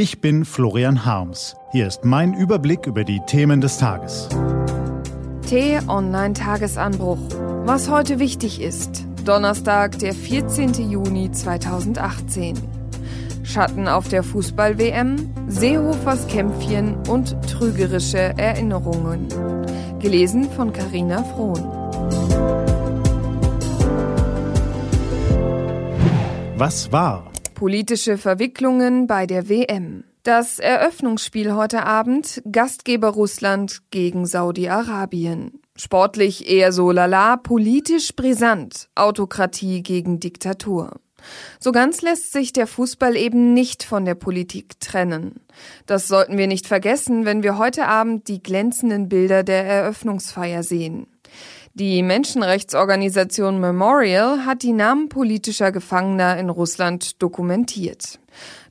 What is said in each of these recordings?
Ich bin Florian Harms. Hier ist mein Überblick über die Themen des Tages. T-Online-Tagesanbruch. Was heute wichtig ist. Donnerstag, der 14. Juni 2018. Schatten auf der Fußball-WM, Seehofers Kämpfchen und trügerische Erinnerungen. Gelesen von Carina Frohn. Was war? Politische Verwicklungen bei der WM. Das Eröffnungsspiel heute Abend Gastgeber Russland gegen Saudi-Arabien. Sportlich eher so lala, politisch brisant, Autokratie gegen Diktatur. So ganz lässt sich der Fußball eben nicht von der Politik trennen. Das sollten wir nicht vergessen, wenn wir heute Abend die glänzenden Bilder der Eröffnungsfeier sehen. Die Menschenrechtsorganisation Memorial hat die Namen politischer Gefangener in Russland dokumentiert.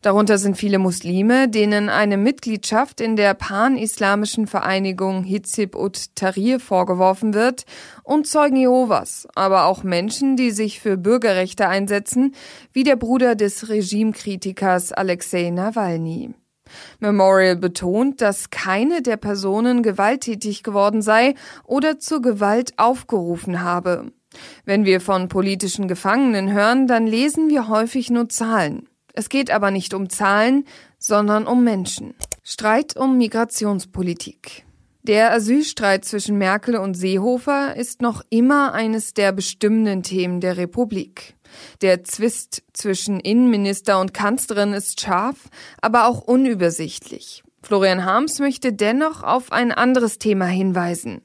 Darunter sind viele Muslime, denen eine Mitgliedschaft in der pan-islamischen Vereinigung Hizib ut Tahrir vorgeworfen wird, und Zeugen Jehovas, aber auch Menschen, die sich für Bürgerrechte einsetzen, wie der Bruder des Regimekritikers Alexei Nawalny. Memorial betont, dass keine der Personen gewalttätig geworden sei oder zur Gewalt aufgerufen habe. Wenn wir von politischen Gefangenen hören, dann lesen wir häufig nur Zahlen. Es geht aber nicht um Zahlen, sondern um Menschen. Streit um Migrationspolitik. Der Asylstreit zwischen Merkel und Seehofer ist noch immer eines der bestimmenden Themen der Republik. Der Zwist zwischen Innenminister und Kanzlerin ist scharf, aber auch unübersichtlich. Florian Harms möchte dennoch auf ein anderes Thema hinweisen.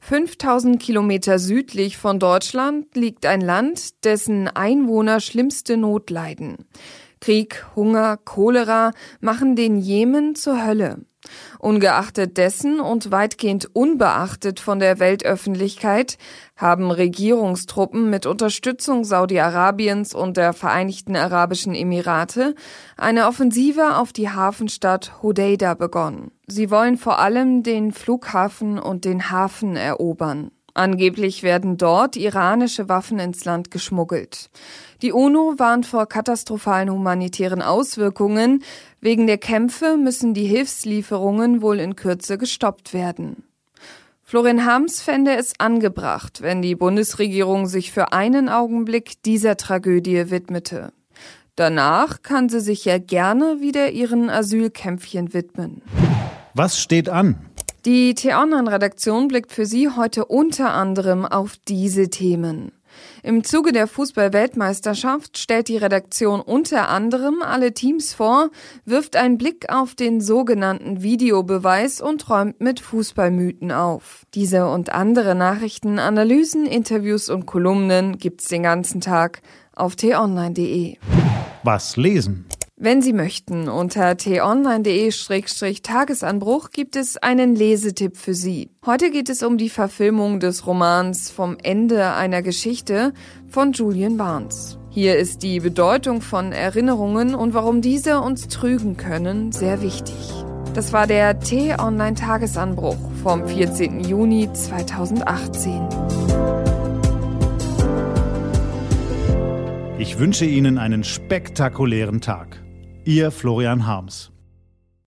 5000 Kilometer südlich von Deutschland liegt ein Land, dessen Einwohner schlimmste Not leiden. Krieg, Hunger, Cholera machen den Jemen zur Hölle. Ungeachtet dessen und weitgehend unbeachtet von der Weltöffentlichkeit haben Regierungstruppen mit Unterstützung Saudi-Arabiens und der Vereinigten Arabischen Emirate eine Offensive auf die Hafenstadt Hodeida begonnen. Sie wollen vor allem den Flughafen und den Hafen erobern. Angeblich werden dort iranische Waffen ins Land geschmuggelt. Die UNO warnt vor katastrophalen humanitären Auswirkungen. Wegen der Kämpfe müssen die Hilfslieferungen wohl in Kürze gestoppt werden. Florian Harms fände es angebracht, wenn die Bundesregierung sich für einen Augenblick dieser Tragödie widmete. Danach kann sie sich ja gerne wieder ihren Asylkämpfchen widmen. Was steht an? Die T-Online-Redaktion blickt für Sie heute unter anderem auf diese Themen. Im Zuge der Fußball-Weltmeisterschaft stellt die Redaktion unter anderem alle Teams vor, wirft einen Blick auf den sogenannten Videobeweis und räumt mit Fußballmythen auf. Diese und andere Nachrichten, Analysen, Interviews und Kolumnen gibt's den ganzen Tag auf t-online.de. Was lesen? Wenn Sie möchten, unter t-online.de-tagesanbruch gibt es einen Lesetipp für Sie. Heute geht es um die Verfilmung des Romans Vom Ende einer Geschichte von Julian Barnes. Hier ist die Bedeutung von Erinnerungen und warum diese uns trügen können sehr wichtig. Das war der T-Online-Tagesanbruch vom 14. Juni 2018. Ich wünsche Ihnen einen spektakulären Tag. Ihr Florian Harms.